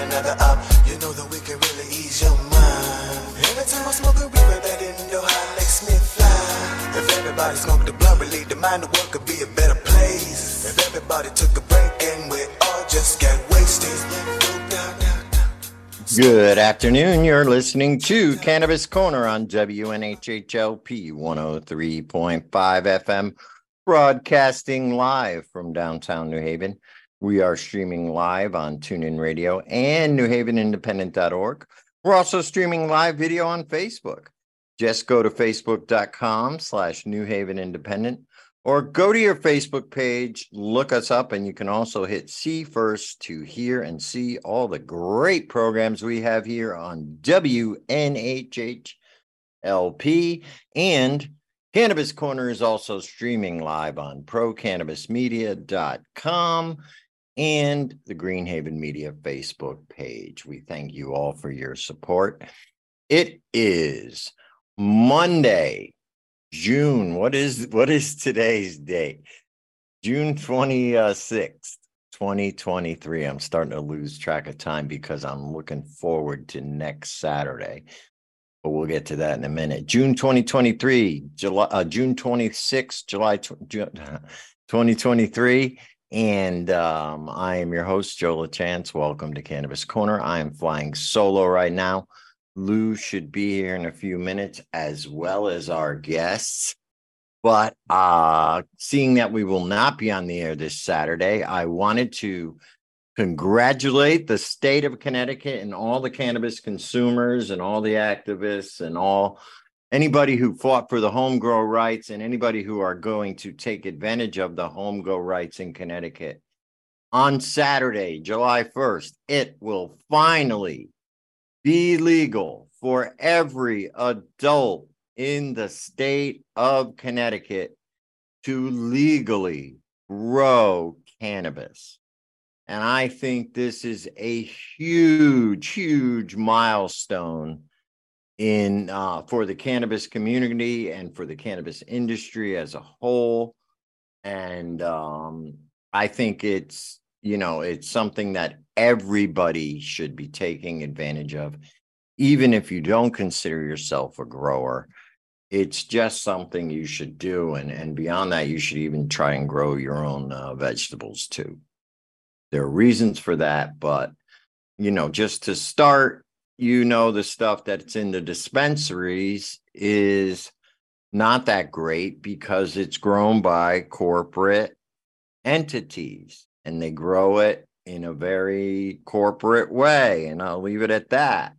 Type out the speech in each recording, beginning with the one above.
another up. You know that we can really ease your mind. Every time I smoke a reaper, that Indo high makes me fly. If everybody smoked a blunt, relieved the mind, the world could be a better place. If everybody took a break and we all just get wasted. Good afternoon. You're listening to Cannabis Corner on WNHHLP 103.5 FM, broadcasting live from downtown New Haven. We are streaming live on TuneIn Radio and NewHavenIndependent.org. We're also streaming live video on Facebook. Just go to facebook.com slash New Haven Independent or go to your Facebook page, look us up, and you can also hit see first to hear and see all the great programs we have here on WNHHLP. And Cannabis Corner is also streaming live on procannabismedia.com and the Greenhaven Media Facebook page. We thank you all for your support. It is Monday, June. What is what is today's date? June 26th, 2023. I'm starting to lose track of time because I'm looking forward to next Saturday. But we'll get to that in a minute. June 2023, July uh, June 26th, July june 2023. And um, I am your host, Joe LaChance. Welcome to Cannabis Corner. I am flying solo right now. Lou should be here in a few minutes, as well as our guests. But uh, seeing that we will not be on the air this Saturday, I wanted to congratulate the state of Connecticut and all the cannabis consumers and all the activists and all anybody who fought for the home grow rights and anybody who are going to take advantage of the home grow rights in Connecticut. On Saturday, July 1st, it will finally be legal for every adult in the state of Connecticut to legally grow cannabis. And I think this is a huge, huge milestone in uh, for the cannabis community and for the cannabis industry as a whole. And um, I think it's you know, it's something that everybody should be taking advantage of, even if you don't consider yourself a grower. It's just something you should do. And, and beyond that, you should even try and grow your own uh, vegetables too. There are reasons for that, but you know, just to start, you know, the stuff that's in the dispensaries is not that great because it's grown by corporate entities and they grow it in a very corporate way. And I'll leave it at that.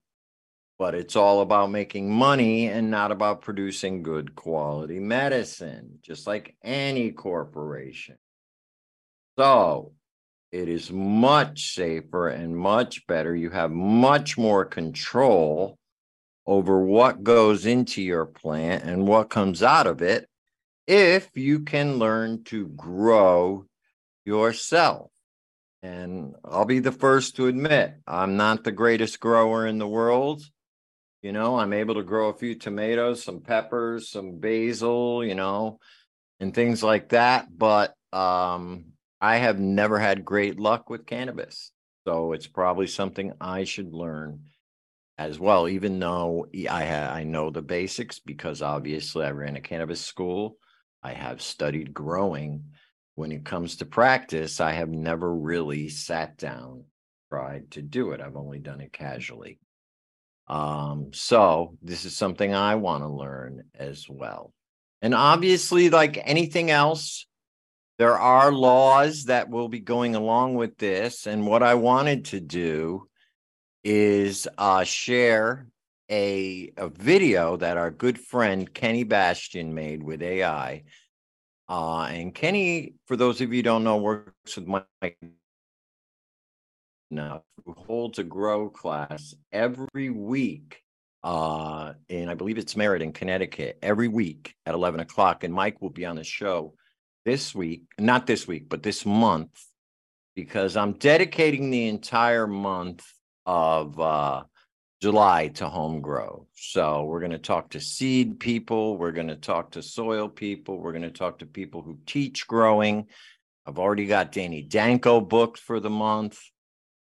But it's all about making money and not about producing good quality medicine, just like any corporation. So it is much safer and much better. You have much more control over what goes into your plant and what comes out of it if you can learn to grow yourself. And I'll be the first to admit, I'm not the greatest grower in the world. You know, I'm able to grow a few tomatoes, some peppers, some basil, you know, and things like that. But um, I have never had great luck with cannabis. So it's probably something I should learn as well, even though I, ha- I know the basics because obviously I ran a cannabis school. I have studied growing when it comes to practice, I have never really sat down, tried to do it. I've only done it casually. Um, so this is something I want to learn as well. And obviously, like anything else, there are laws that will be going along with this. And what I wanted to do is uh, share a, a video that our good friend Kenny Bastian made with AI uh, and Kenny, for those of you don't know, works with Mike now, who holds a grow class every week. Uh, and I believe it's Meriden, Connecticut, every week at 11 o'clock. And Mike will be on the show this week, not this week, but this month, because I'm dedicating the entire month of uh, July to home grow. So we're going to talk to seed people. We're going to talk to soil people. We're going to talk to people who teach growing. I've already got Danny Danko booked for the month.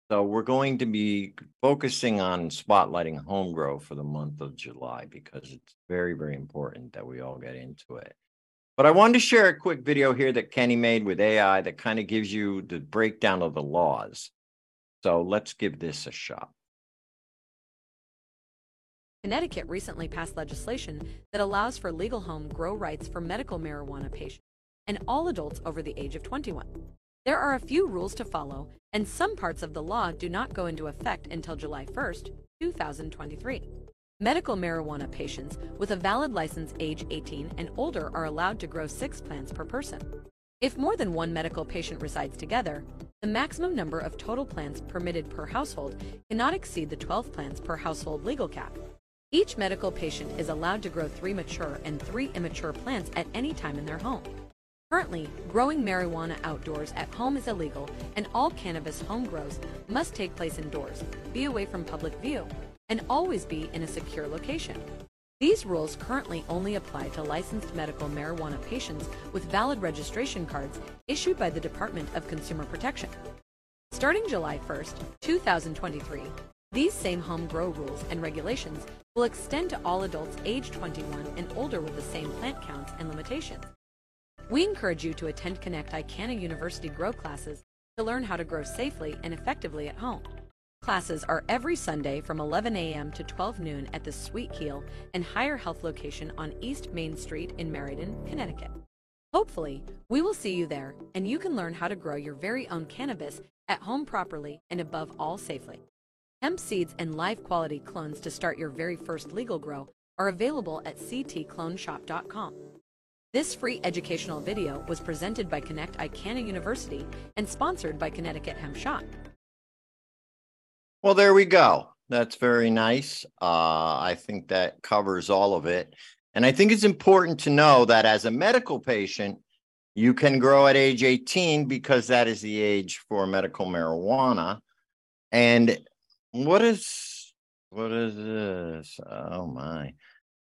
So we're going to be focusing on spotlighting home grow for the month of July because it's very, very important that we all get into it. But I wanted to share a quick video here that Kenny made with AI that kind of gives you the breakdown of the laws. So let's give this a shot. Connecticut recently passed legislation that allows for legal home grow rights for medical marijuana patients and all adults over the age of 21. There are a few rules to follow, and some parts of the law do not go into effect until July 1st, 2023. Medical marijuana patients with a valid license age 18 and older are allowed to grow six plants per person. If more than one medical patient resides together, the maximum number of total plants permitted per household cannot exceed the 12 plants per household legal cap. Each medical patient is allowed to grow three mature and three immature plants at any time in their home. Currently, growing marijuana outdoors at home is illegal, and all cannabis home grows must take place indoors, be away from public view, and always be in a secure location. These rules currently only apply to licensed medical marijuana patients with valid registration cards issued by the Department of Consumer Protection. Starting July 1st, 2023, these same home grow rules and regulations will extend to all adults age 21 and older with the same plant counts and limitations. We encourage you to attend Connecticanna University Grow classes to learn how to grow safely and effectively at home. Classes are every Sunday from 11 a.m. to 12 noon at the Sweet Keel and Higher Health location on East Main Street in Meriden, Connecticut. Hopefully, we will see you there and you can learn how to grow your very own cannabis at home properly and above all safely. Hemp seeds and live quality clones to start your very first legal grow are available at ctcloneshop.com. This free educational video was presented by Connecticanna University and sponsored by Connecticut Hemp Shop. Well, there we go. That's very nice. Uh, I think that covers all of it. And I think it's important to know that as a medical patient, you can grow at age 18 because that is the age for medical marijuana. And what is what is this? Oh my.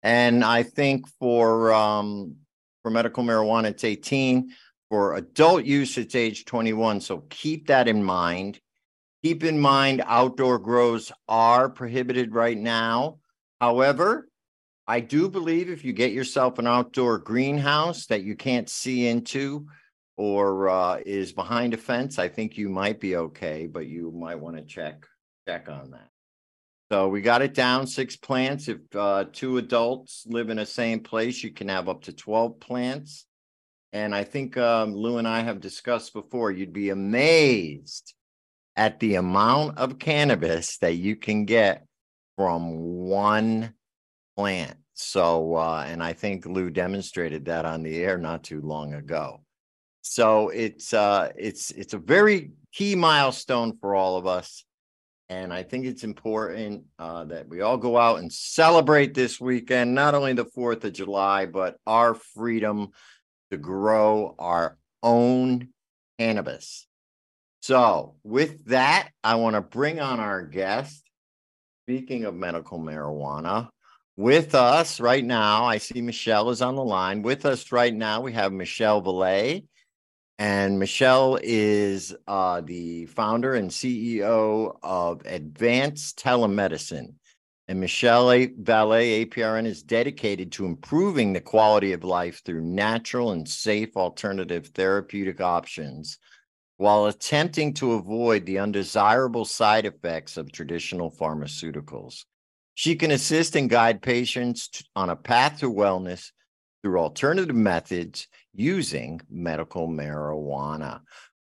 And I think for um for medical marijuana, it's 18. For adult use, it's age 21. So keep that in mind. Keep in mind, outdoor grows are prohibited right now. However, I do believe if you get yourself an outdoor greenhouse that you can't see into or uh, is behind a fence, I think you might be okay, but you might want to check check on that. So we got it down six plants. If uh, two adults live in the same place, you can have up to 12 plants. And I think um, Lou and I have discussed before, you'd be amazed at the amount of cannabis that you can get from one plant. So, uh, and I think Lou demonstrated that on the air not too long ago. So it's uh, it's it's a very key milestone for all of us. And I think it's important uh, that we all go out and celebrate this weekend, not only the 4th of July, but our freedom to grow our own cannabis. So, with that, I want to bring on our guest. Speaking of medical marijuana, with us right now, I see Michelle is on the line. With us right now, we have Michelle Valet. And Michelle is uh, the founder and CEO of Advanced Telemedicine. And Michelle Valet APRN is dedicated to improving the quality of life through natural and safe alternative therapeutic options while attempting to avoid the undesirable side effects of traditional pharmaceuticals. She can assist and guide patients on a path to wellness through alternative methods using medical marijuana.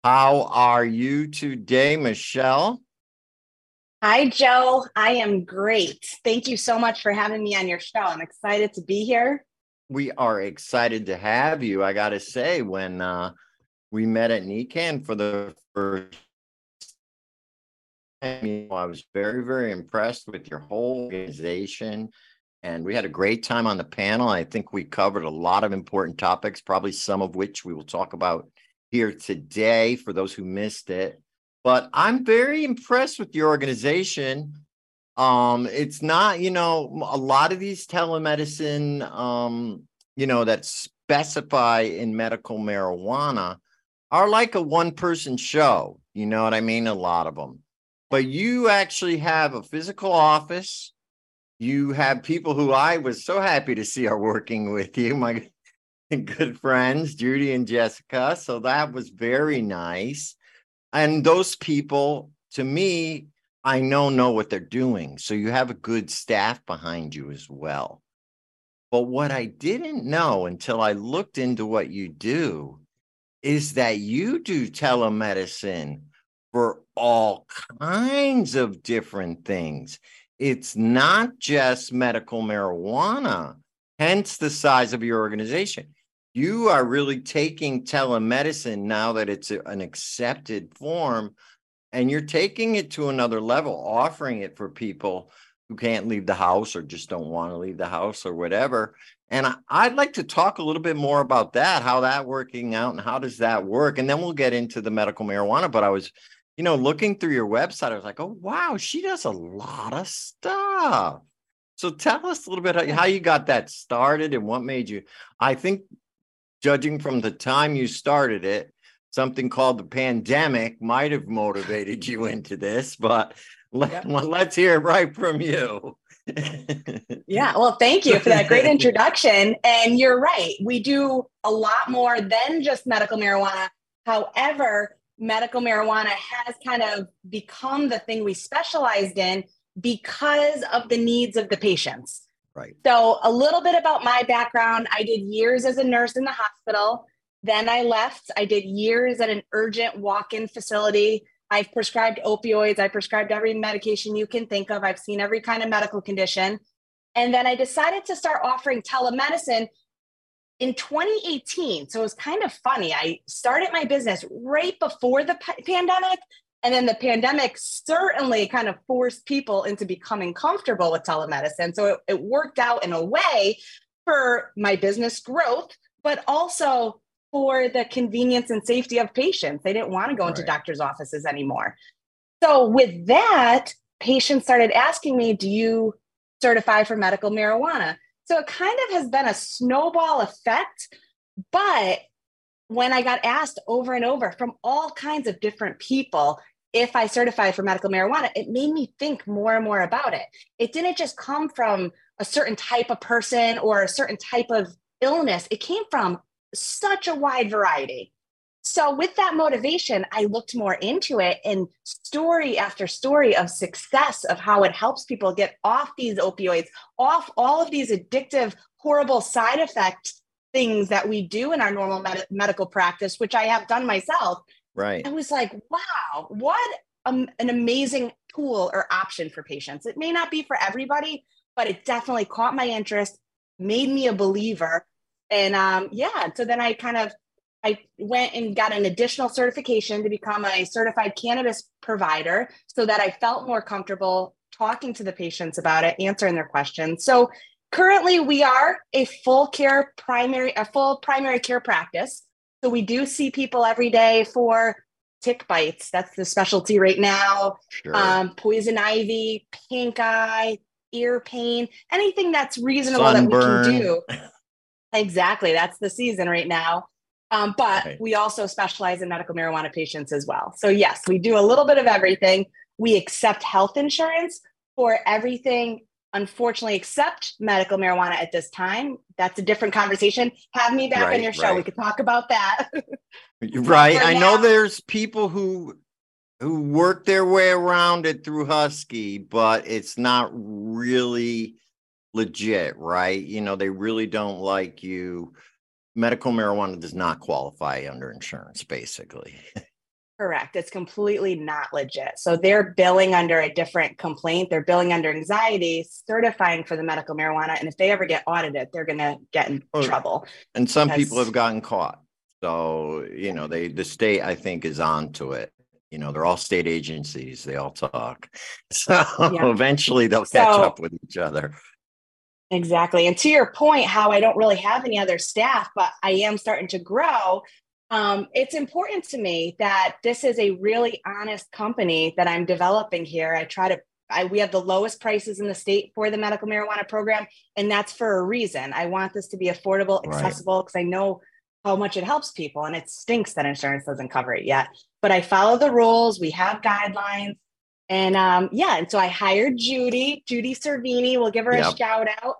How are you today, Michelle? Hi, Joe. I am great. Thank you so much for having me on your show. I'm excited to be here. We are excited to have you. I got to say, when uh, we met at NECANN for the first time, I was very, very impressed with your whole organization and we had a great time on the panel. I think we covered a lot of important topics, probably some of which we will talk about here today for those who missed it. But I'm very impressed with your organization. Um, it's not, you know, a lot of these telemedicine, um, you know, that specify in medical marijuana are like a one person show. You know what I mean? A lot of them. but you actually have a physical office. You have people who I was so happy to see are working with you, my good friends, Judy and Jessica. So that was very nice. And those people, to me, I know know what they're doing. So you have a good staff behind you as well. But what I didn't know until I looked into what you do is that you do telemedicine for all kinds of different things. It's not just medical marijuana, hence the size of your organization. You are really taking telemedicine now that it's an accepted form and you're taking it to another level, offering it for people who can't leave the house or just don't want to leave the house or whatever. And I, would like to talk a little bit more about that, how that working out and how does that work? And then we'll get into the medical marijuana. But I was you know, looking through your website, I was like, oh, wow, she does a lot of stuff. So tell us a little bit how you got that started and what made you. I think, judging from the time you started it, something called the pandemic might have motivated you into this, but let, let's hear it right from you. yeah, well, thank you for that great introduction. And you're right, we do a lot more than just medical marijuana. However, medical marijuana has kind of become the thing we specialized in because of the needs of the patients. Right. So, a little bit about my background I did years as a nurse in the hospital. Then I left. I did years at an urgent walk in facility. I've prescribed opioids. I've prescribed every medication you can think of. I've seen every kind of medical condition. And then I decided to start offering telemedicine in 2018, so it was kind of funny. I started my business right before the pandemic. And then the pandemic certainly kind of forced people into becoming comfortable with telemedicine. So it, it worked out in a way for my business growth, but also for the convenience and safety of patients. They didn't want to go into doctor's offices anymore. So, with that, patients started asking me, Do you certify for medical marijuana? So it kind of has been a snowball effect. But when I got asked over and over from all kinds of different people if I certified for medical marijuana, it made me think more and more about it. It didn't just come from a certain type of person or a certain type of illness, it came from such a wide variety. So, with that motivation, I looked more into it and story after story of success of how it helps people get off these opioids, off all of these addictive, horrible side effects things that we do in our normal med- medical practice, which I have done myself. Right. I was like, wow, what an amazing tool or option for patients. It may not be for everybody, but it definitely caught my interest, made me a believer. And um, yeah, so then I kind of I went and got an additional certification to become a certified cannabis provider so that I felt more comfortable talking to the patients about it, answering their questions. So currently we are a full care primary, a full primary care practice. So we do see people every day for tick bites. That's the specialty right now. Sure. Um, poison ivy, pink eye, ear pain, anything that's reasonable Sunburn. that we can do. Exactly. That's the season right now. Um, but okay. we also specialize in medical marijuana patients as well. So, yes, we do a little bit of everything. We accept health insurance for everything, unfortunately, except medical marijuana at this time. That's a different conversation. Have me back right, on your show. Right. We could talk about that. right. I know there's people who who work their way around it through Husky, but it's not really legit, right? You know, they really don't like you medical marijuana does not qualify under insurance, basically. Correct. It's completely not legit. So they're billing under a different complaint. They're billing under anxiety, certifying for the medical marijuana. And if they ever get audited, they're going to get in oh, trouble. And some because... people have gotten caught. So, you know, they, the state, I think, is on to it. You know, they're all state agencies. They all talk. So yeah. eventually they'll catch so, up with each other. Exactly. And to your point, how I don't really have any other staff, but I am starting to grow. Um, it's important to me that this is a really honest company that I'm developing here. I try to, I, we have the lowest prices in the state for the medical marijuana program, and that's for a reason. I want this to be affordable, accessible, because right. I know how much it helps people, and it stinks that insurance doesn't cover it yet. But I follow the rules. We have guidelines. And um, yeah, and so I hired Judy, Judy Servini. We'll give her Yep. a shout out.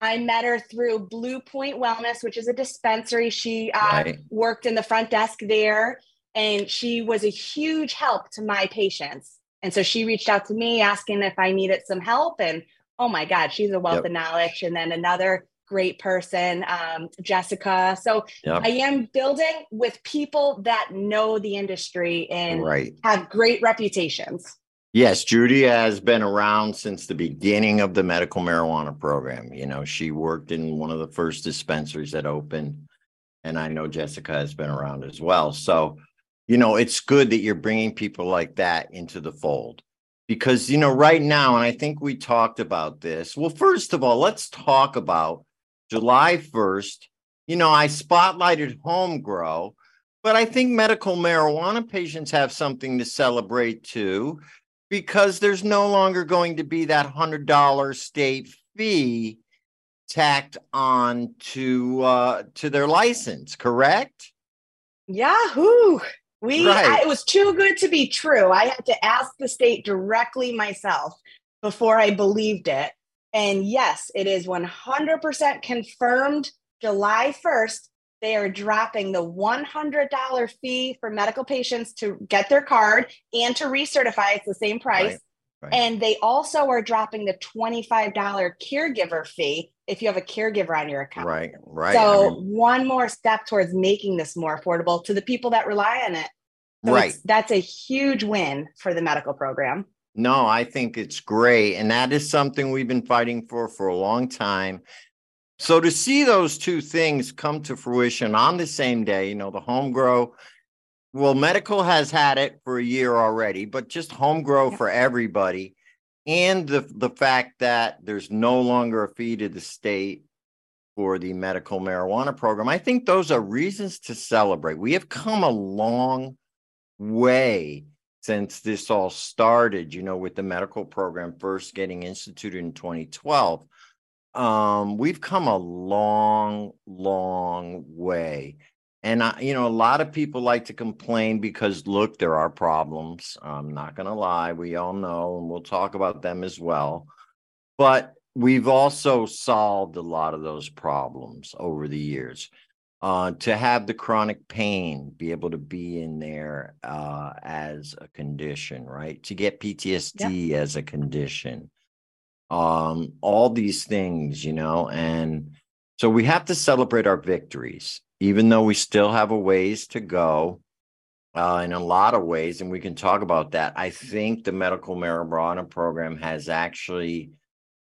I met her through Bluepoint Wellness, which is a dispensary. She uh, Right. worked in the front desk there, and she was a huge help to my patients. And so she reached out to me asking if I needed some help. And oh my God, she's a wealth Yep. of knowledge. And then another great person, um, Jessica. So Yep. I am building with people that know the industry and Right. have great reputations. Yes, Judy has been around since the beginning of the medical marijuana program. You know, she worked in one of the first dispensaries that opened. And I know Jessica has been around as well. So, you know, it's good that you're bringing people like that into the fold. Because, you know, right now, and I think we talked about this. Well, first of all, let's talk about July 1st. You know, I spotlighted home grow, but I think medical marijuana patients have something to celebrate too because there's no longer going to be that hundred dollar state fee tacked on to uh to their license correct Yahoo! We Right. I, it was too good to be true. I had to ask the state directly myself before I believed it. And yes, it is 100% confirmed. July 1st, they are dropping the $100 fee for medical patients to get their card and to recertify. It's the same price. Right, right. And they also are dropping the $25 caregiver fee if you have a caregiver on your account. right right I So mean, one more step towards making this more affordable to the people that rely on it. So right that's a huge win for the medical program. no i think it's great and that is something we've been fighting for for a long time so to see those two things come to fruition on the same day you know the home grow well medical has had it for a year already but just home grow Yep. for everybody and the the fact that there's no longer a fee to the state for the medical marijuana program i think those are reasons to celebrate we have come a long way since this all started you know with the medical program first getting instituted in 2012 um we've come a long long way and I, you know, a lot of people like to complain because look, there are problems. I'm not going to lie. We all know, and we'll talk about them as well. But we've also solved a lot of those problems over the years. Uh, to have the chronic pain be able to be in there uh, as a condition, right? To get PTSD as a condition. Um, all these things, you know, and so we have to celebrate our victories, even though we still have a ways to go uh, in a lot of ways. And we can talk about that. I think the medical marijuana program has actually,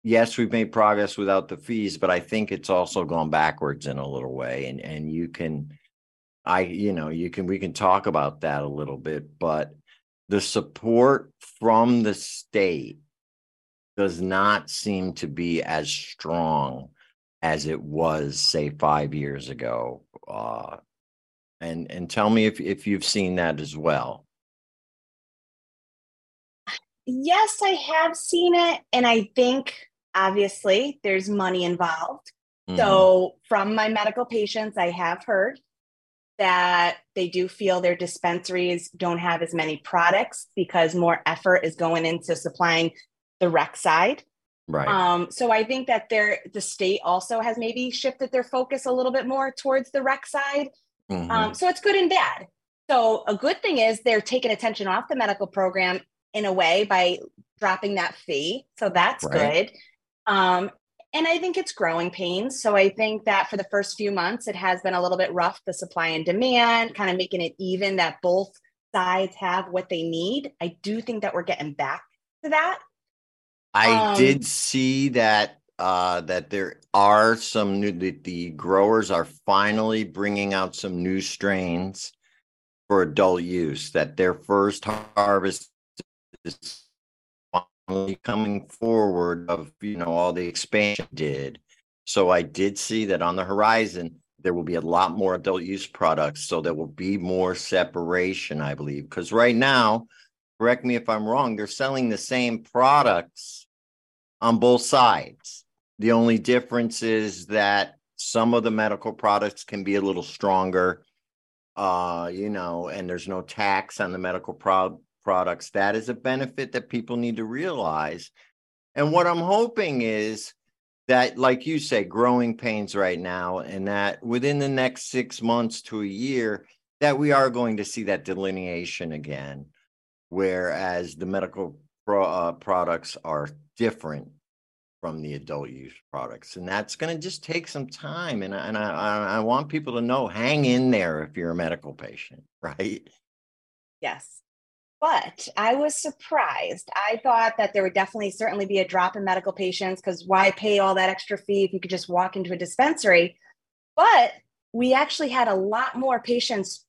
yes, we've made progress without the fees, but I think it's also gone backwards in a little way. And, and you can, I, you know, you can, we can talk about that a little bit, but the support from the state does not seem to be as strong as it was say five years ago uh and and tell me if if you've seen that as well Yes, I have seen it. And I think obviously there's money involved. Mhm. So from my medical patients, I have heard that they do feel their dispensaries don't have as many products because more effort is going into supplying the rec side. right Um, so I think that there the state also has maybe shifted their focus a little bit more towards the rec side. Mhm. Um, so it's good and bad. So a good thing is they're taking attention off the medical program in a way by dropping that fee. So that's Right. good. Um, and I think it's growing pains. So I think that for the first few months, it has been a little bit rough, the supply and demand, kind of making it even that both sides have what they need. I do think that we're getting back to that. I um, did see that uh that there are some new that the growers are finally bringing out some new strains for adult use that their first harvest is finally coming forward of you know all the expansion did. So i did see that on the horizon there will be a lot more adult use products so there will be more separation i believe because right now correct me if i'm wrong they're selling the same products on both sides the only difference is that some of the medical products can be a little stronger uh you know and there's no tax on the medical pro- products. That is a benefit that people need to realize. And what I'm hoping is that, like you say, growing pains right now, and that within the next six months to a year, that we are going to see that delineation again, whereas the medical pro, uh, products are different from the adult use products, and that's going to just take some time. And and I I want people to know, hang in there if you're a medical patient, right? Yes. But I was surprised. I thought that there would definitely certainly be a drop in medical patients because why pay all that extra fee if you could just walk into a dispensary? But we actually had a lot more patients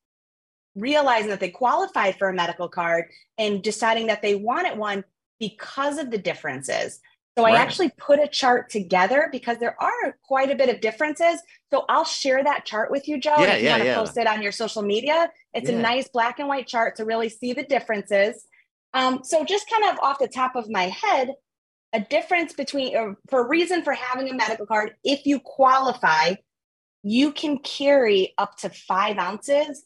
realizing that they qualified for a medical card and deciding that they wanted one because of the differences. So right. I actually put a chart together because there are quite a bit of differences. So I'll share that chart with you, Joe. Yeah, if you yeah, want to yeah. post it on your social media, it's Yeah. a nice black and white chart to really see the differences. Um, so just kind of off the top of my head, a difference between uh, for a reason for having a medical card, if you qualify, you can carry up to five ounces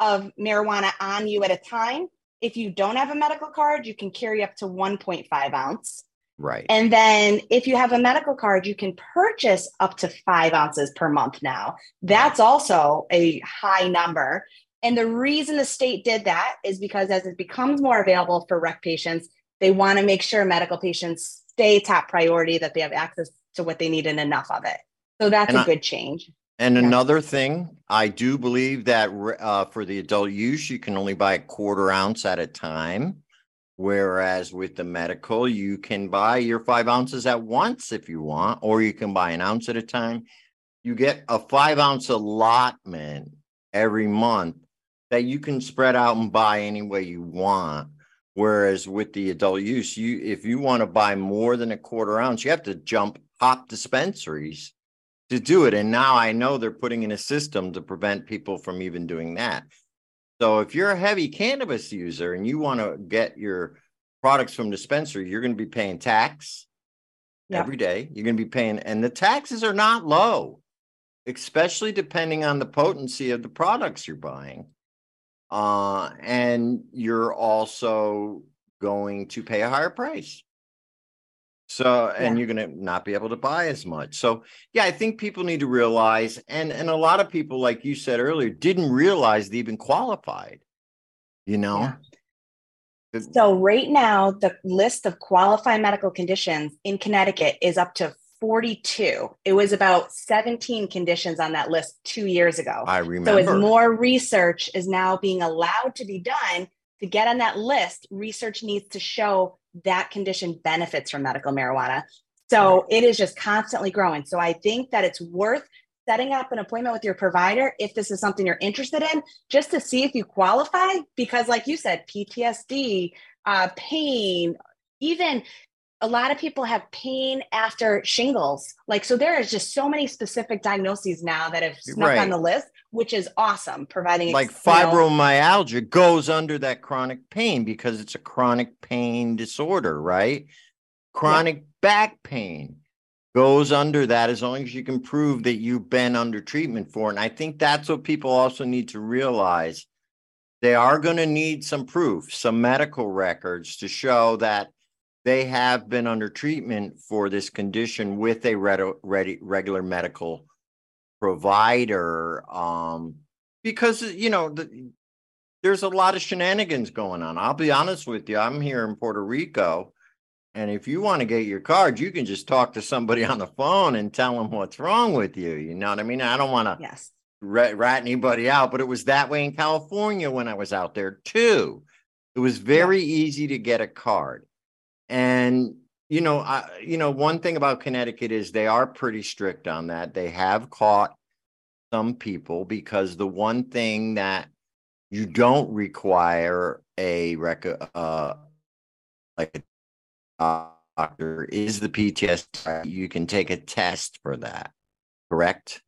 of marijuana on you at a time. If you don't have a medical card, you can carry up to 1.5 ounce. Right. And then if you have a medical card, you can purchase up to five ounces per month now. That's also a high number. And the reason the state did that is because as it becomes more available for rec patients, they want to make sure medical patients stay top priority, that they have access to what they need and enough of it. So that's And a I- good change. And Yeah. another thing, I do believe that uh, for the adult use, you can only buy a quarter ounce at a time. Whereas with the medical, you can buy your five ounces at once if you want, or you can buy an ounce at a time. You get a five ounce allotment every month that you can spread out and buy any way you want. Whereas with the adult use, you if you want to buy more than a quarter ounce, you have to jump hop dispensaries to do it. And now I know they're putting in a system to prevent people from even doing that. So if you're a heavy cannabis user and you want to get your products from dispensary, you're going to be paying tax Yeah. every day. You're going to be paying, and the taxes are not low, especially depending on the potency of the products you're buying. Uh, and you're also going to pay a higher price. So, and Yeah. you're going to not be able to buy as much. So, yeah, I think people need to realize, and and a lot of people, like you said earlier, didn't realize they even qualified. You know, Yeah. The- So right now, the list of qualified medical conditions in Connecticut is up to 42. It was about 17 conditions on that list two years ago. I remember. So as more research is now being allowed to be done to get on that list, research needs to show that condition benefits from medical marijuana. So it is just constantly growing. So I think that it's worth setting up an appointment with your provider if this is something you're interested in, just to see if you qualify. Because, like you said, PTSD, uh, pain, even a lot of people have pain after shingles. Like, so there is just so many specific diagnoses now that have snuck Right. on the list, which is awesome, providing like fibromyalgia goes under that chronic pain because it's a chronic pain disorder, right? Chronic back pain goes under that as long as you can prove that you've been under treatment for. And I think that's what people also need to realize. They are going to need some proof, some medical records to show that they have been under treatment for this condition with a red- ready, regular medical provider. Um, because you know the, there's a lot of shenanigans going on. I'll be honest with you. I'm here in Puerto Rico, and if you want to get your card, you can just talk to somebody on the phone and tell them what's wrong with you. You know what I mean? I don't want to Yes. rat, rat anybody out, but it was that way in California when I was out there too. It was very easy to get a card, and you know, I, you know, one thing about Connecticut is they are pretty strict on that. They have caught some people because the one thing that you don't require a rec uh like a doctor is the PTSD. You can take a test for that, correct?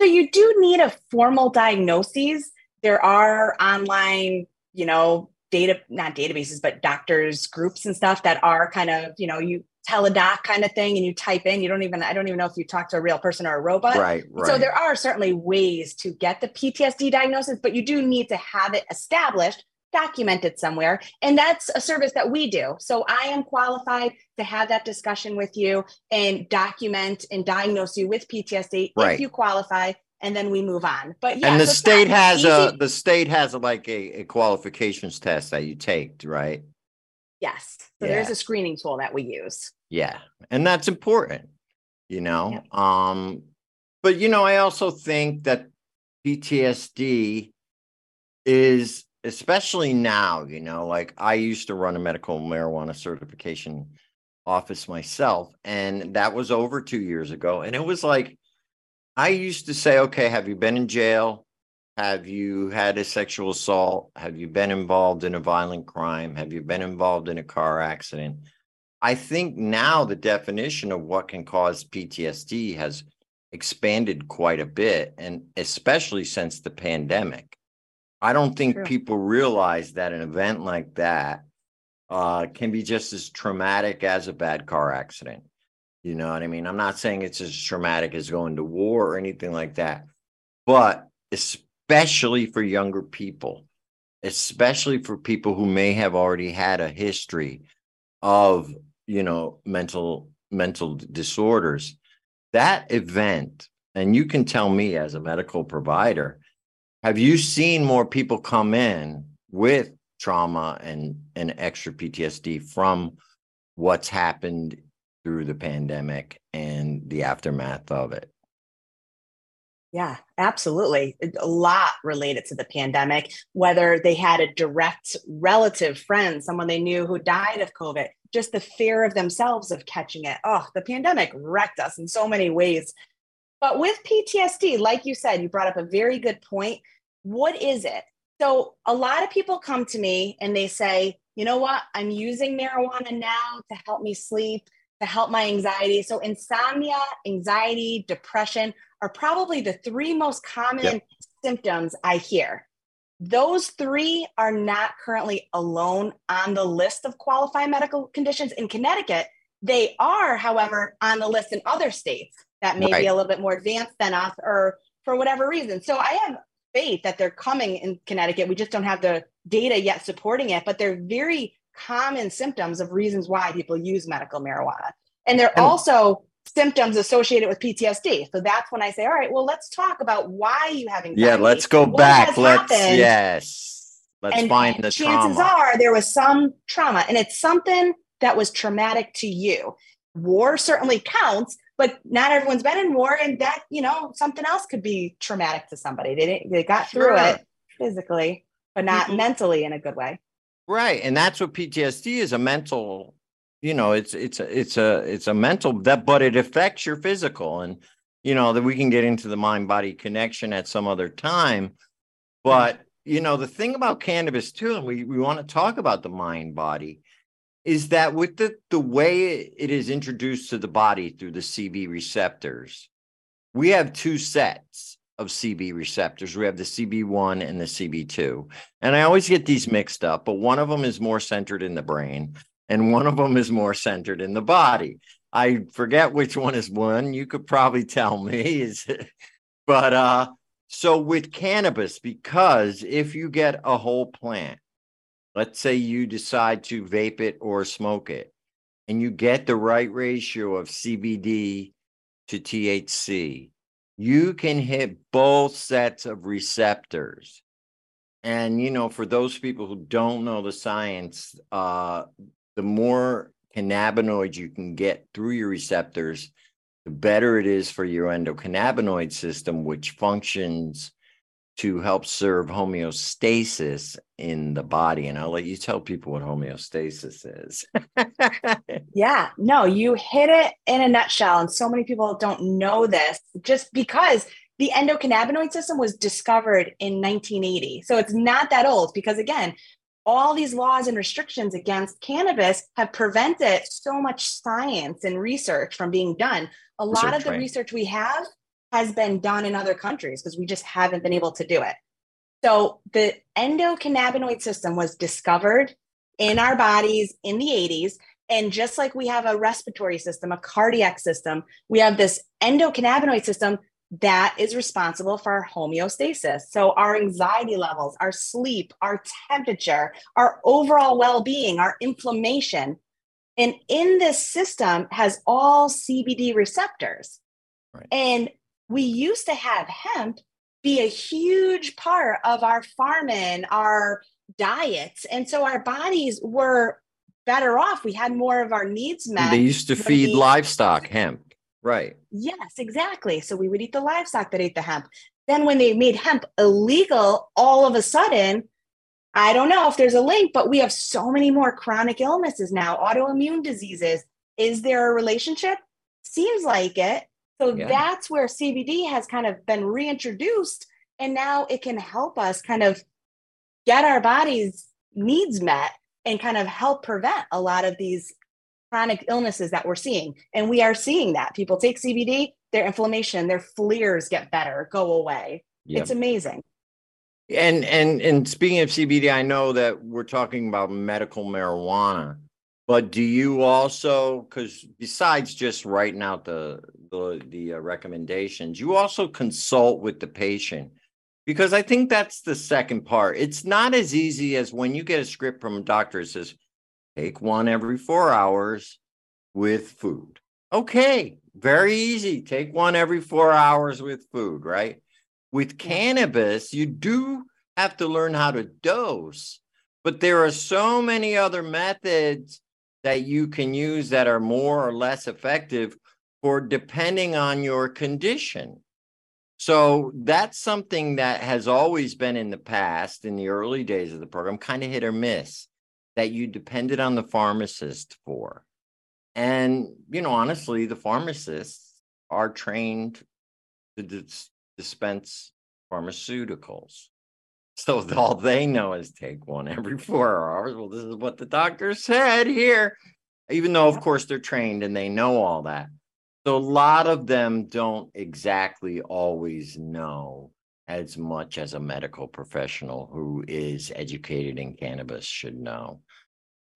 So you do need a formal diagnosis. There are online, you know, data, not databases, but doctors groups and stuff that are kind of, you know, you tell a doc kind of thing and you type in, you don't even, I don't even know if you talk to a real person or a robot. right, right. So there are certainly ways to get the PTSD diagnosis, but you do need to have it established documented somewhere. And that's a service that we do. So I am qualified to have that discussion with you and document and diagnose you with PTSD Right. if you qualify. And then we move on. But yeah, and the so state has a the state has a, like a, a qualifications test that you take, right? yes. So there's a screening tool that we use. Yeah, and that's important, you know. Um, but you know, I also think that PTSD is especially now, you know, like I used to run a medical marijuana certification office myself, and that was over two years ago. And it was like I used to say, okay, have you been in jail? Have you had a sexual assault? Have you been involved in a violent crime? Have you been involved in a car accident? I think now the definition of what can cause PTSD has expanded quite a bit, and especially since the pandemic. I don't think True. people realize that an event like that uh, can be just as traumatic as a bad car accident. You know what I mean? I'm not saying it's as traumatic as going to war or anything like that, but especially for younger people, especially for people who may have already had a history of you know mental mental disorders that event and you can tell me as a medical provider have you seen more people come in with trauma and and extra PTSD from what's happened through the pandemic and the aftermath of it Yeah, absolutely. A lot related to the pandemic, whether they had a direct relative friend, someone they knew who died of COVID, just the fear of themselves of catching it. Oh, the pandemic wrecked us in so many ways. But with PTSD, like you said, you brought up a very good point. What is it? So, a lot of people come to me and they say, you know what? I'm using marijuana now to help me sleep, to help my anxiety. So, insomnia, anxiety, depression are probably the three most common Yep. symptoms I hear. Those three are not currently alone on the list of qualified medical conditions in Connecticut. They are, however, on the list in other states that may Right. be a little bit more advanced than us or for whatever reason. So I have faith that they're coming in Connecticut. We just don't have the data yet supporting it, but they're very common symptoms of reasons why people use medical marijuana. And they're And- also symptoms associated with PTSD. So that's when I say, all right, well, let's talk about why you anxiety. yeah let's go What back let's happened? yes let's and find the chances trauma are there was some trauma and it's something that was traumatic to you war certainly counts but not everyone's been in war and that you know something else could be traumatic to somebody they didn't they got through it physically but not Mhm. mentally in a good way Right. And that's what PTSD is a mental, you know, it's it's a it's a it's a mental that but it affects your physical. And you know, that we can get into the mind body connection at some other time. But you know, the thing about cannabis too, and we, we want to talk about the mind body, is that with the the way it is introduced to the body through the CB receptors, we have two sets of CB receptors. We have the CB1 and the CB2. And I always get these mixed up, but one of them is more centered in the brain and one of them is more centered in the body. I forget which one is one. You could probably tell me but uh so with cannabis because if you get a whole plant, let's say you decide to vape it or smoke it and you get the right ratio of CBD to THC, you can hit both sets of receptors. And you know, for those people who don't know the science, uh, the more cannabinoids you can get through your receptors, the better it is for your endocannabinoid system, which functions to help serve homeostasis in the body. And I'll let you tell people what homeostasis is. Yeah, no, you hit it in a nutshell. And so many people don't know this just because the endocannabinoid system was discovered in 1980. So it's not that old because, again, all these laws and restrictions against cannabis have prevented so much science and research from being done. A lot Research, of the right. research we have has been done in other countries because we just haven't been able to do it. So the endocannabinoid system was discovered in our bodies in the 80s. And just like we have a respiratory system, a cardiac system, we have this endocannabinoid system that is responsible for our homeostasis. So, our anxiety levels, our sleep, our temperature, our overall well being, our inflammation. And in this system has all CBD receptors. Right. And we used to have hemp be a huge part of our farming, our diets. And so our bodies were better off. We had more of our needs met. They used to feed we, livestock hemp. Right. Yes, exactly. So we would eat the livestock that ate the hemp. Then when they made hemp illegal, all of a sudden, I don't know if there's a link, but we have so many more chronic illnesses now, autoimmune diseases. Is there a relationship? Seems like it. So yeah. that's where CBD has kind of been reintroduced. And now it can help us kind of get our body's needs met and kind of help prevent a lot of these chronic illnesses that we're seeing. And we are seeing that people take CBD, their inflammation, their flares get better, go away. Yep. It's amazing. And and and speaking of CBD, I know that we're talking about medical marijuana, but do you also because besides just writing out the the, the uh, recommendations, you also consult with the patient because I think that's the second part. It's not as easy as when you get a script from a doctor that says, take one every four hours with food. Okay, very easy. Take one every four hours with food, right? With cannabis, you do have to learn how to dose, but there are so many other methods that you can use that are more or less effective for depending on your condition. So that's something that has always been in the past, in the early days of the program, kind of hit or miss, that you depended on the pharmacist for. And, you know, honestly, the pharmacists are trained to dis- dispense pharmaceuticals. So all they know is take one every four hours. Well, this is what the doctor said here, even though, of course, they're trained and they know all that. So a lot of them don't exactly always know as much as a medical professional who is educated in cannabis should know,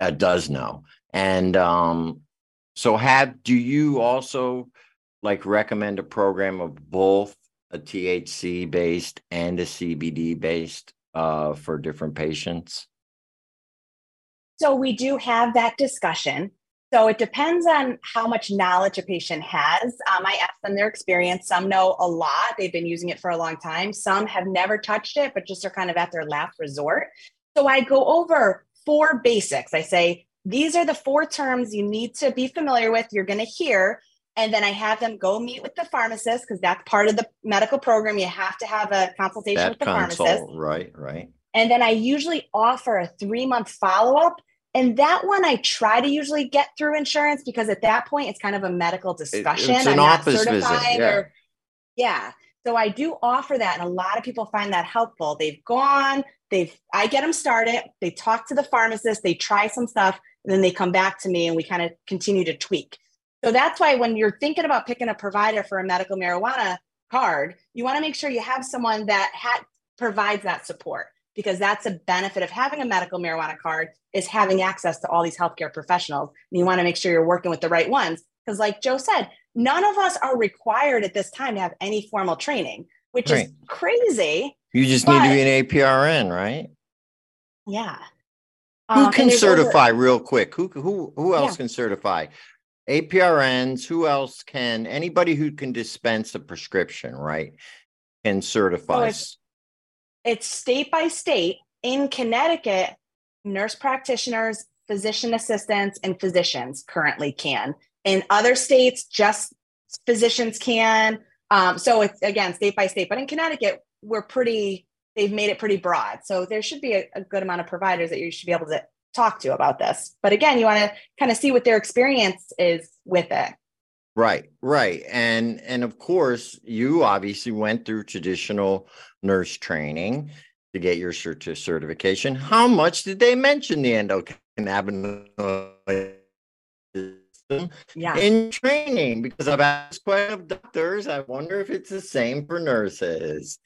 uh, does know. And um, so, have do you also like recommend a program of both a THC based and a CBD based uh, for different patients? So we do have that discussion. So it depends on how much knowledge a patient has. Um, I ask them their experience. Some know a lot, they've been using it for a long time. Some have never touched it, but just are kind of at their last resort. So I go over four basics. I say, these are the four terms you need to be familiar with, you're going to hear. And then I have them go meet with the pharmacist because that's part of the medical program. You have to have a consultation that with the consult, pharmacist. Right, right. And then I usually offer a three month follow up and that one I try to usually get through insurance because at that point it's kind of a medical discussion. It's an I'm office visit. Yeah. Or, yeah. So I do offer that, and a lot of people find that helpful. They've gone, they've I get them started, they talk to the pharmacist, they try some stuff, and then they come back to me and we kind of continue to tweak. So that's why when you're thinking about picking a provider for a medical marijuana card, you want to make sure you have someone that ha- provides that support because that's a benefit of having a medical marijuana card is having access to all these healthcare professionals. And you want to make sure you're working with the right ones. Because, like Joe said, none of us are required at this time to have any formal training, which right. is crazy. You just but, need to be an APRN, right? Yeah. Who um, can certify real quick? Who who who else yeah. can certify? APRNs, who else can anybody who can dispense a prescription, right? Can certify. So it's state by state. In Connecticut, nurse practitioners, physician assistants, and physicians currently can. In other states, just physicians can. Um, so it's again state by state. But in Connecticut, we're pretty. They've made it pretty broad. So there should be a, a good amount of providers that you should be able to talk to about this. But again, you want to kind of see what their experience is with it. Right, right. And and of course, you obviously went through traditional nurse training to get your cert- certification. How much did they mention the endocannabinoid system yeah. in training? Because I've asked quite a few doctors. I wonder if it's the same for nurses.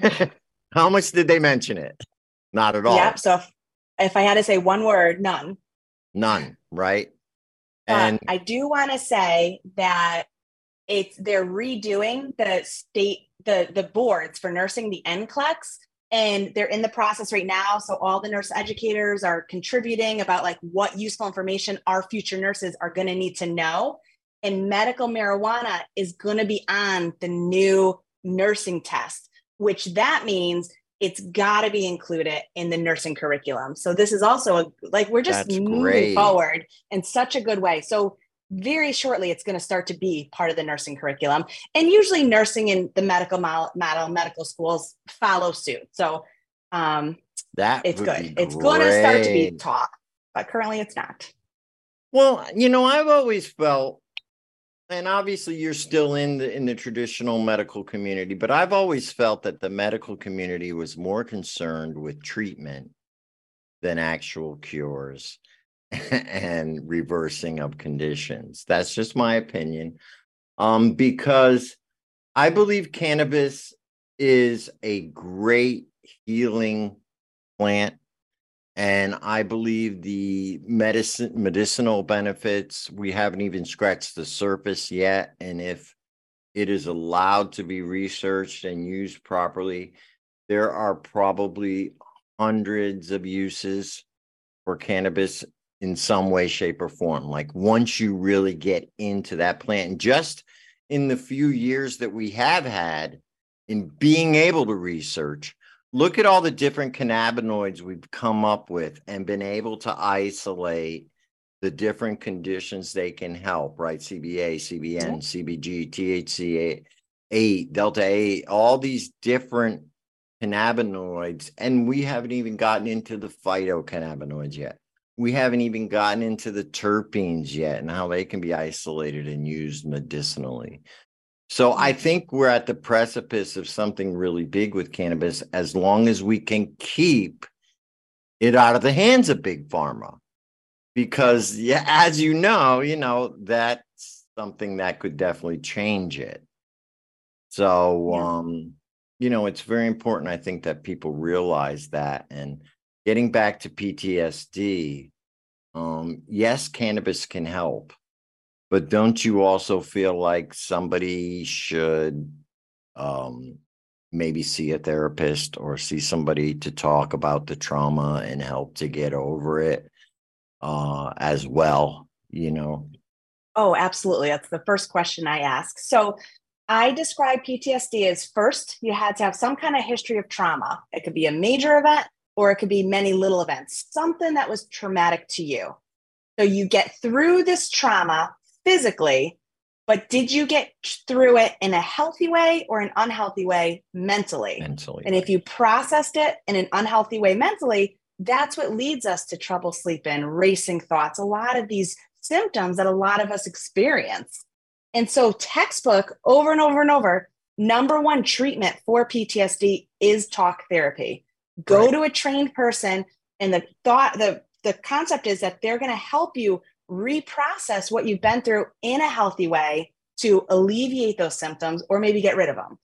How much did they mention it? Not at all. Yep. So if, I had to say one word, none. None, right? and I do want to say that It's they're redoing the state the the boards for nursing the NCLEX and they're in the process right now so all the nurse educators are contributing about like what useful information our future nurses are going to need to know and medical marijuana is going to be on the new nursing test which that means it's got to be included in the nursing curriculum. So this is also a like we're just That's moving great. forward in such a good way. So very shortly it's going to start to be part of the nursing curriculum. And usually nursing and the medical model, model medical schools follow suit. So um, That it's good. it's going to start to be taught but currently it's not. Well, you know, I've always felt, and obviously you're still in the in the traditional medical community, but I've always felt that the medical community was more concerned with treatment than actual cures and reversing of conditions. That's just my opinion. Um, because I believe cannabis is a great healing plant and I believe the medicine medicinal benefits we haven't even scratched the surface yet. And if it is allowed to be researched and used properly, there are probably hundreds of uses for cannabis in some way, shape, or form. Like once you really get into that plant, and just in the few years that we have had in being able to research, look at all the different cannabinoids we've come up with and been able to isolate the different conditions they can help, right? CBA, CBN, CBG, THC, 8, Delta 8, all these different cannabinoids. And we haven't even gotten into the phytocannabinoids yet. We haven't even gotten into the terpenes yet and how they can be isolated and used medicinally. So I think we're at the precipice of something really big with cannabis as long as we can keep it out of the hands of big pharma. Because yeah, as you know, you know, that's something that could definitely change it. So Yeah. um, you know, it's very important I think that people realize that and getting back to PTSD, um, yes, cannabis can help. But don't you also feel like somebody should um maybe see a therapist or see somebody to talk about the trauma and help to get over it uh as well, you know? Oh, absolutely. That's the first question I ask. So I describe PTSD as first, you had to have some kind of history of trauma. It could be a major event or it could be many little events, something that was traumatic to you. So you get through this trauma physically, but did you get through it in a healthy way or an unhealthy way mentally? Mentally. And if you processed it in an unhealthy way mentally, that's what leads us to trouble sleeping, racing thoughts, a lot of these symptoms that a lot of us experience. And so, textbook over and over and over, number one treatment for PTSD is talk therapy. Go Right. to a trained person, and the thought, the the concept is that they're going to help you reprocess what you've been through in a healthy way to alleviate those symptoms or maybe get rid of them.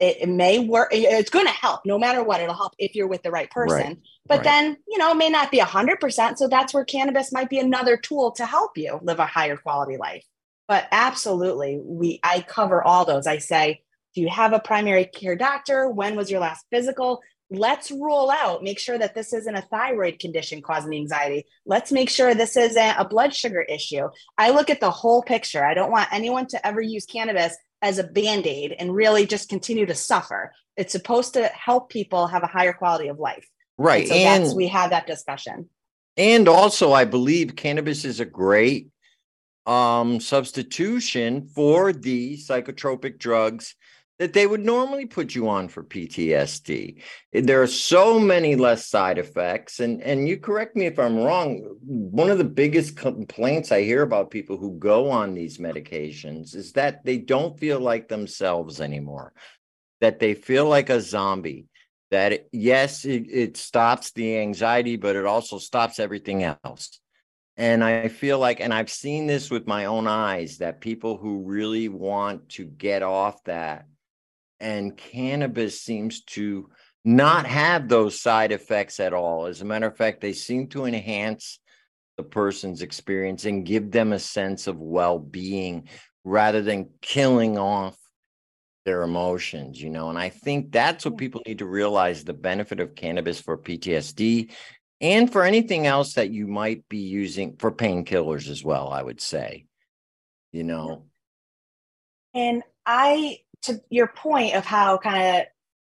It, it may work it- it's going to help no matter what. It'll help if you're with the right person. Right, but right. then you know it may not be 100% so that's where cannabis might be another tool to help you live a higher quality life. But absolutely we i cover all those. I say do you have a primary care doctor? When was your last physical let's rule out make sure that this isn't a thyroid condition causing anxiety. Let's make sure this isn't a blood sugar issue. I look at the whole picture. I don't want anyone to ever use cannabis as a band-aid and really just continue to suffer. It's supposed to help people have a higher quality of life. Right. so and that's we have that discussion. And also, I believe cannabis is a great um, substitution for the psychotropic drugs that they would normally put you on for PTSD. Eh, there are so many less side effects, and and you correct me if I'm wrong. One of the biggest complaints I hear about people who go on these medications is that they don't feel like themselves anymore, that they feel like a zombie that it- yes, it, it stops the anxiety, but it also stops everything else. And I feel like, and I've seen this with my own eyes, that people who really want to get off that, and cannabis seems to not have those side effects at all. As a matter of fact, they seem to enhance the person's experience and give them a sense of well being rather than killing off their emotions, you know. And I think that's what people need to realize the benefit of cannabis for PTSD and for anything else that you might be using for painkillers as well, I would say. You know, And I, to your point of how kind of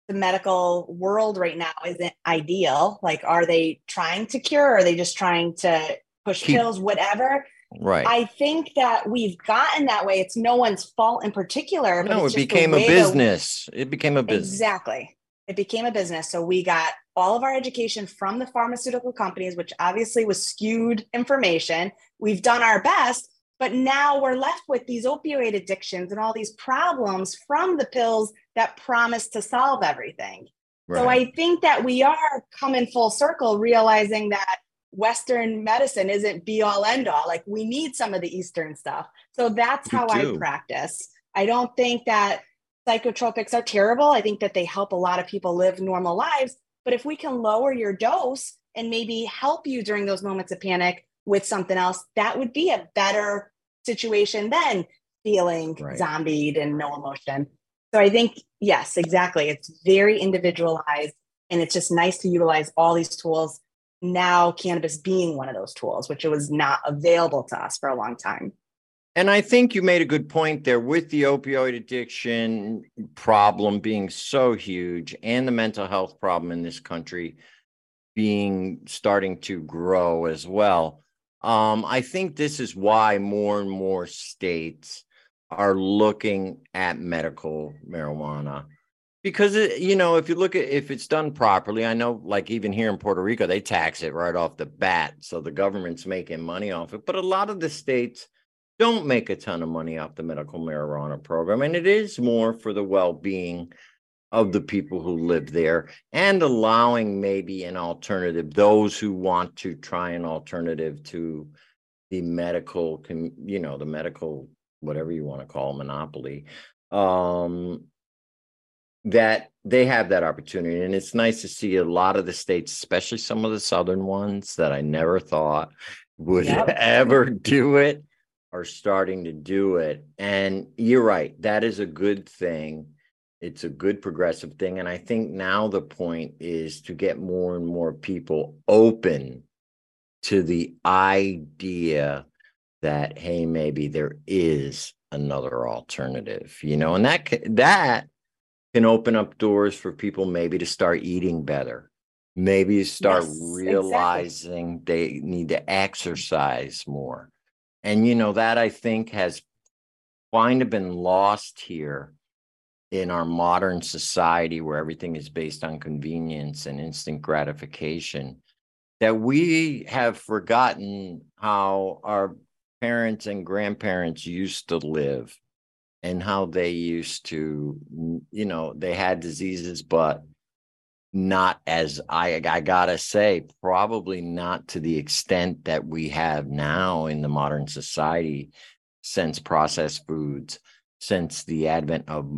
the medical world right now isn't ideal. Like, are they trying to cure? Or are they just trying to push pills, whatever? right. I think that we've gotten that way. It's no one's fault in particular. No, it became a business. It became a business. Exactly. It became a business. So we got all of our education from the pharmaceutical companies, which obviously was skewed information. We've done our best, but now we're left with these opioid addictions and all these problems from the pills that promise to solve everything. So I think that we are coming full circle, realizing that Western medicine isn't be all end all. Like we need some of the Eastern stuff. So that's how I practice. I don't think that psychotropics are terrible. I think that they help a lot of people live normal lives. But if we can lower your dose and maybe help you during those moments of panic with something else, that would be a better situation than feeling Right. zombied and no emotion. So I think, yes, exactly. It's very individualized and it's just nice to utilize all these tools. Now, cannabis being one of those tools, which it was not available to us for a long time. And I think you made a good point there with the opioid addiction problem being so huge and the mental health problem in this country being starting to grow as well. Um, I think this is why more and more states are looking at medical marijuana. Because it, you know if you look at if it's done properly i know like even here in puerto rico they tax it right off the bat so the government's making money off it. But a lot of the states don't make a ton of money off the medical marijuana program and it is more for the well-being of the people who live there and allowing maybe an alternative those who want to try an alternative to the medical you know the medical whatever you want to call monopoly um that they have that opportunity and it's nice to see a lot of the states especially some of the southern ones that i never thought would Yep. ever do it are starting to do it and you're right that is a good thing it's a good progressive thing and i think now the point is to get more and more people open to the idea that hey maybe there is another alternative you know and that that can open up doors for people maybe to start eating better maybe start Yes, exactly. realizing they need to exercise more and you know that i think has kind of been lost here in our modern society where everything is based on convenience and instant gratification that we have forgotten how our parents and grandparents used to live and how they used to you know they had diseases but not as i i gotta say probably not to the extent that we have now in the modern society since processed foods since the advent of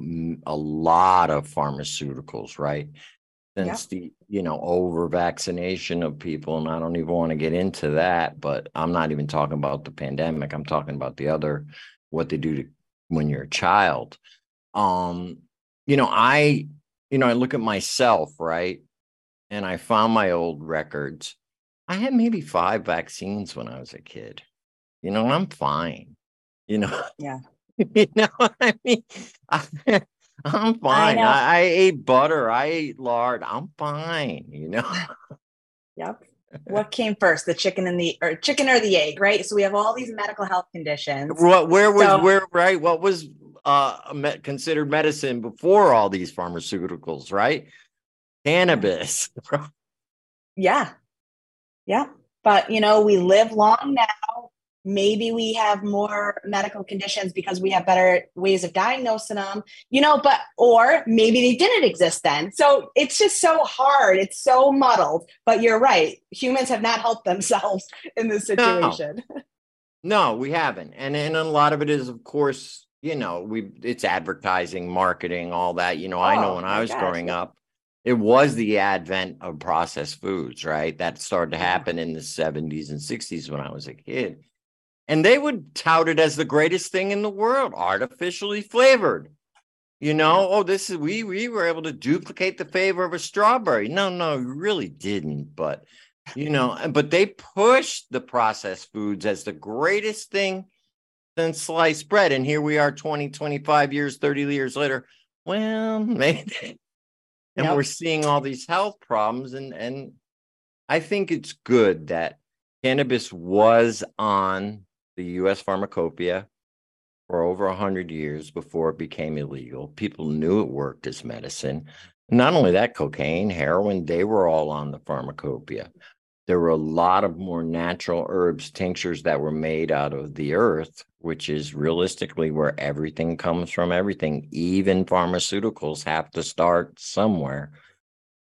a lot of pharmaceuticals right? Since the you know over vaccination of people and i don't even want to get into that but i'm not even talking about the pandemic i'm talking about the other what they do to when you're a child. Um you know i you know i look at myself right? And i found my old records. I had maybe five vaccines when i was a kid. You know i'm fine. You know? Yeah. you know what i mean I, i'm fine know. I, I ate butter i ate lard i'm fine you know Yep. What came first, the chicken and the or chicken or the egg, right? So we have all these medical health conditions. what where was So- where right what was uh considered medicine before all these pharmaceuticals right cannabis Yeah. Yeah. But, you know, we live long now. Maybe we have more medical conditions because we have better ways of diagnosing them, you know, but, or maybe they didn't exist then. So it's just so hard. It's so muddled. But you're right. Humans have not helped themselves in this situation. No, we haven't. And and a lot of it is of course, you know, we it's advertising, marketing, all that. You know, I know Oh, when I was gosh, growing up, it was the advent of processed foods, right? That started to happen in the 70s and 60s when I was a kid. And they would tout it as the greatest thing in the world, artificially flavored. You know, oh, this is we we were able to duplicate the flavor of a strawberry. No, no, you really didn't. But you know, but they pushed the processed foods as the greatest thing since sliced bread. And here we are 20, 25 years, 30 years later. Well, maybe. And Yep. we're seeing all these health problems. And and I think it's good that cannabis was on the US pharmacopoeia for over 100 years before it became illegal. People knew it worked as medicine. Not only that, cocaine, heroin, they were all on the pharmacopoeia. There were a lot of more natural herbs, tinctures that were made out of the earth, which is realistically where everything comes from. Everything, even pharmaceuticals, have to start somewhere.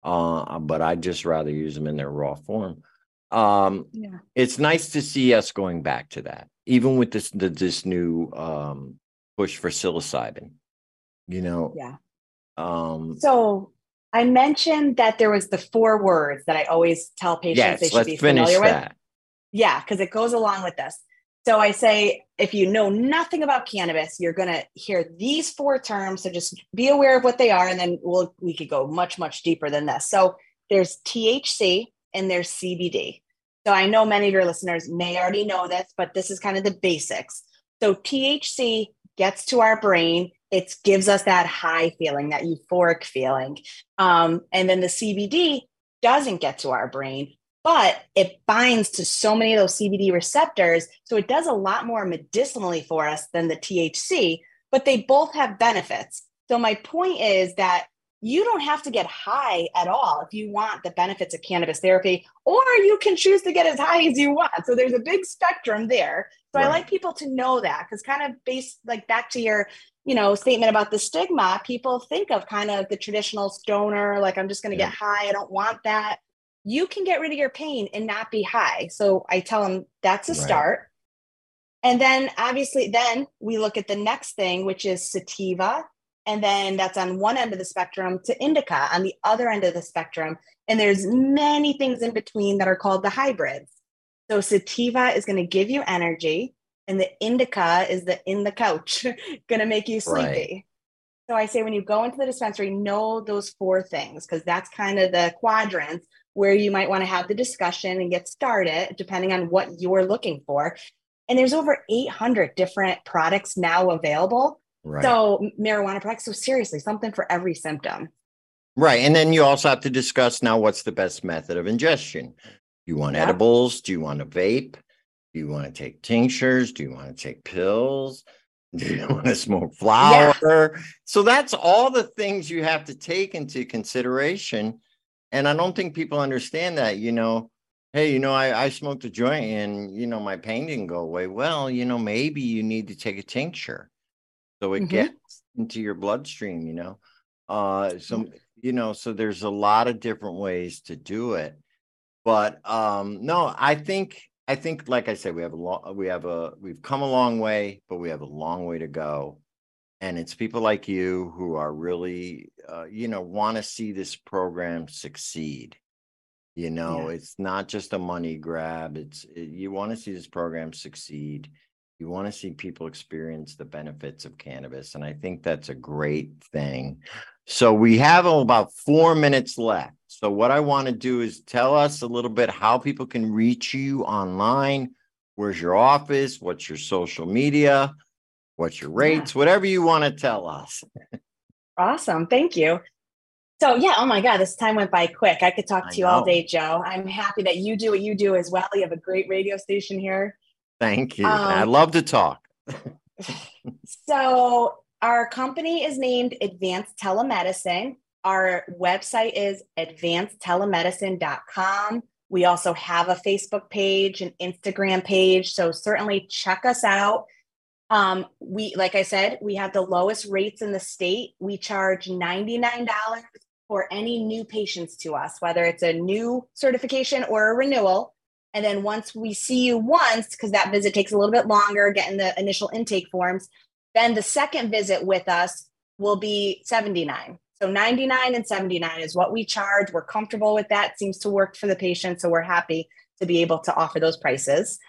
Uh, but I'd just rather use them in their raw form. Um, Yeah. it's nice to see us going back to that, even with this the, this new um, push for psilocybin. You know, Yeah. um, So I mentioned that there was the four words that I always tell patients they should be familiar with. that. Yeah, because it goes along with this. So I say, if you know nothing about cannabis, you're going to hear these four terms. So just be aware of what they are, and then we'll we could go much much deeper than this. So there's THC and there's CBD. So I know many of your listeners may already know this, but this is kind of the basics. So THC gets to our brain. It gives us that high feeling, that euphoric feeling. Um, and then the CBD doesn't get to our brain, but it binds to so many of those CBD receptors. So it does a lot more medicinally for us than the THC, but they both have benefits. So my point is that you don't have to get high at all if you want the benefits of cannabis therapy, or you can choose to get as high as you want. So there's a big spectrum there. So I like people to know that because kind of based like back to your you know statement about the stigma people think of kind of the traditional stoner like i'm just going to Yeah. get high i don't want that you can get rid of your pain and not be high so i tell them that's a Right. start and then obviously then we look at the next thing which is sativa and then that's on one end of the spectrum to indica on the other end of the spectrum. And there's many things in between that are called the hybrids. So sativa is going to give you energy and the indica is the in the couch going to make you sleepy. Right. so i say when you go into the dispensary know those four things because that's kind of the quadrants where you might want to have the discussion and get started depending on what you're looking for. And there's over 800 different products now available Right. so marijuana products so seriously something for every symptom Right. And then you also have to discuss now what's the best method of ingestion. Do you want Yeah. edibles? Do you want to vape? Do you want to take tinctures? Do you want to take pills? Do you want to smoke flower? So that's all the things you have to take into consideration. And I don't think people understand that, you know, hey, you know, I, I smoked a joint and, you know, my pain didn't go away. Well, you know, maybe you need to take a tincture so it Mhm. gets into your bloodstream, you know. Uh, so you know, so there's a lot of different ways to do it. But um, no, I think I think, like I said, we have a long, we have a, we've come a long way, but we have a long way to go. And it's people like you who are really, uh, you know, want to see this program succeed. You know, Yeah. it's not just a money grab. It's it, you want to see this program succeed. You want to see people experience the benefits of cannabis, and I think that's a great thing. So we have about four minutes left. So what I want to do is tell us a little bit how people can reach you online. Where's your office? What's your social media? What's your rates? Whatever you want to tell us. Awesome. Thank you. So, yeah, oh my God, this time went by quick. I could talk I to you all day, Joe. I'm happy that you do what you do as well. You have a great radio station here. Thank you. I Um, love to talk. So, our company is named Advanced Telemedicine. Our website is advancedtelemedicine.com. We also have a Facebook page, an Instagram page. So, certainly check us out. Um, we, like I said, we have the lowest rates in the state. We charge $99 for any new patients to us, whether it's a new certification or a renewal. And then once we see you once, because that visit takes a little bit longer, getting the initial intake forms, then the second visit with us will be 79. So 99 and 79 is what we charge. We're comfortable with that. Seems to work for the patient. So we're happy to be able to offer those prices.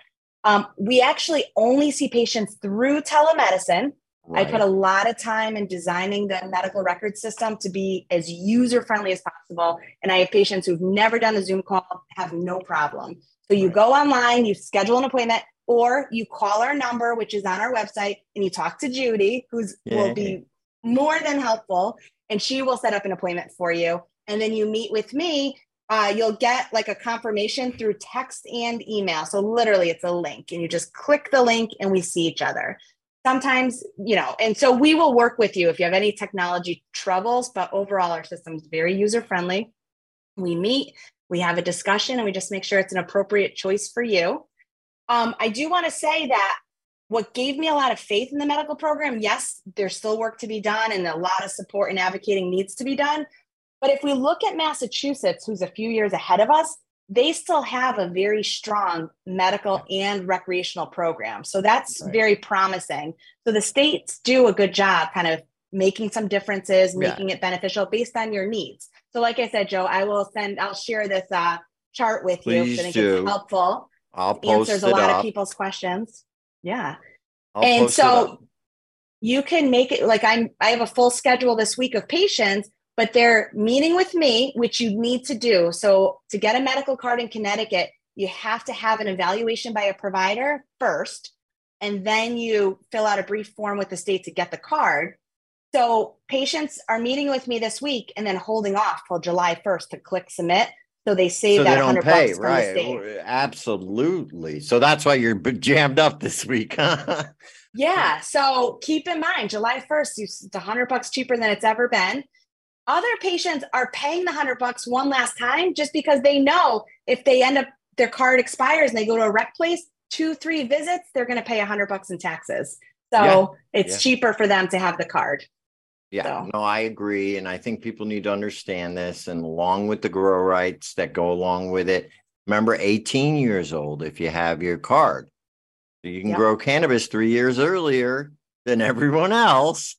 Um, we actually only see patients through telemedicine. I put a lot of time in designing the medical record system to be as user friendly as possible. And I have patients who've never done a Zoom call, have no problem. So you Right. go online, you schedule an appointment, or you call our number, which is on our website, and you talk to Judy, who's will be more than helpful, and she will set up an appointment for you. And then you meet with me. Uh, you'll get like a confirmation through text and email. So literally, it's a link, and you just click the link, and we see each other sometimes you know and so we will work with you if you have any technology troubles but overall our system is very user friendly we meet we have a discussion and we just make sure it's an appropriate choice for you um, i do want to say that what gave me a lot of faith in the medical program yes there's still work to be done and a lot of support and advocating needs to be done but if we look at massachusetts who's a few years ahead of us they still have a very strong medical and recreational program. So that's Right. very promising. So the states do a good job kind of making some differences, Yeah. making it beneficial based on your needs. So like I said, Joe, I will send, I'll share this uh, chart with you. Please I think do. it's helpful. I'll post Answers it a lot up. of people's questions. Yeah I'll and post it so you can make it like i'm i have a full schedule this week of patients but they're meeting with me which you need to do so to get a medical card in connecticut you have to have an evaluation by a provider first and then you fill out a brief form with the state to get the card so patients are meeting with me this week and then holding off till july 1st to click submit so they save so that they don't 100 pay, bucks from the right? state Absolutely. So that's why you're jammed up this week, huh? Yeah. So keep in mind, July 1st, you- it's 100 bucks cheaper than it's ever been. Other patients are paying the 100 bucks one last time just because they know if they end up, their card expires and they go to a rec place, two, three visits, they're going to pay 100 bucks in taxes. So Yeah. it's Yeah. cheaper for them to have the card. Yeah, So- no, I agree. And I think people need to understand this. And along with the grow rights that go along with it, remember 18 years old if you have your card. So you can Yep. grow cannabis three years earlier than everyone else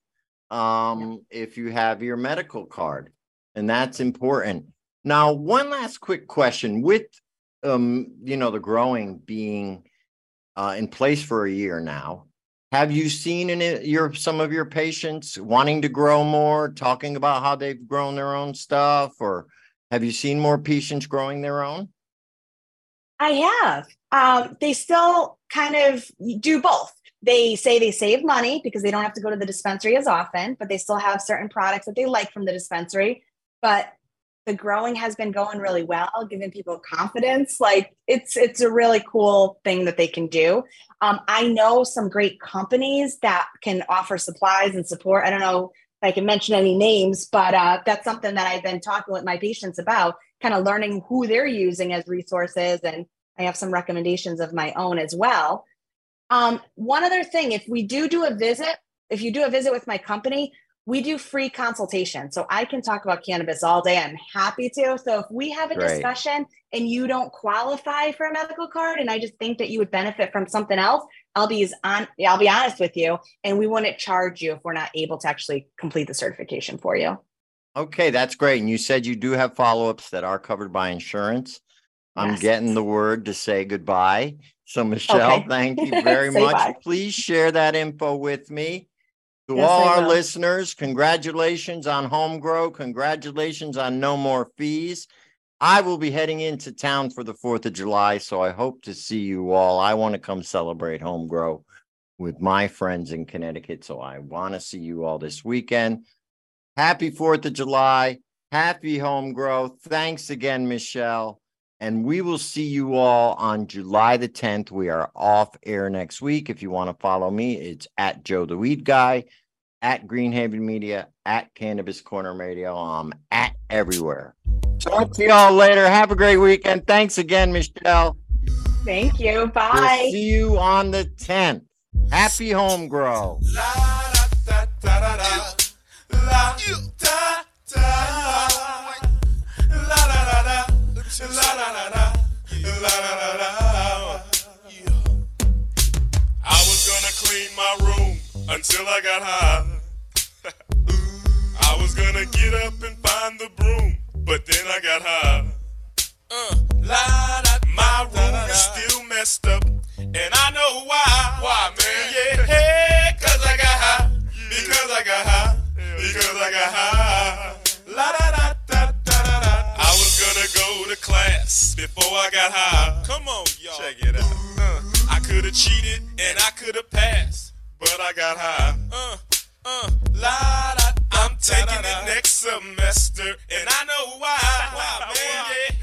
um, if you have your medical card. And that's important. Now, one last quick question with um, you know, the growing being uh, in place for a year now. Have you seen in your some of your patients wanting to grow more, talking about how they've grown their own stuff, or have you seen more patients growing their own? I have. Um, they still kind of do both. They say they save money because they don't have to go to the dispensary as often, but they still have certain products that they like from the dispensary. But the growing has been going really well, giving people confidence. Like it's it's a really cool thing that they can do. Um, I know some great companies that can offer supplies and support. I don't know if I can mention any names, but uh, that's something that I've been talking with my patients about, kind of learning who they're using as resources and I have some recommendations of my own as well. Um, one other thing, if we do do a visit, if you do a visit with my company, we do free consultation. So I can talk about cannabis all day. I'm happy to. So if we have a Great. discussion and you don't qualify for a medical card, and I just think that you would benefit from something else, I'll be as on. I'll be honest with you, and we wouldn't charge you if we're not able to actually complete the certification for you. Okay, that's great. And you said you do have follow-ups that are covered by insurance. I'm Yes. getting the word to say goodbye. So Michelle, Okay. thank you very much. bye. Please share that info with me. To Yes, all our listeners, congratulations on home grow. Congratulations on no more fees. I will be heading into town for the 4th of July, so I hope to see you all. I want to come celebrate home grow with my friends in Connecticut, so I want to see you all this weekend. Happy 4th of July. Happy home grow. Thanks again, Michelle. And we will see you all on July the 10th. We are off air next week. If you want to follow me, it's at Joe the Weed Guy, at Greenhaven Media, at Cannabis Corner Radio. I'm at everywhere. Talk to y'all later. Have a great weekend. Thanks again, Michelle. Thank you. We'll Bye. see you on the 10th. Happy home grow. La da da da da da. La da da. Clean my room until I got high. I was gonna get up and find the broom, but then I got high. Uh, la, da, my room is still messed up, and I know why. Why, man? Yeah, hey, cause I got high. Because I got high. Because I got high. La da da da da da da. I was gonna go to class before I got high. Come on, y'all. Check it out. Uh, could have cheated and I could have passed, but I got high. Uh, uh, la, da, I'm taking it next semester, and I know why. why man, yeah.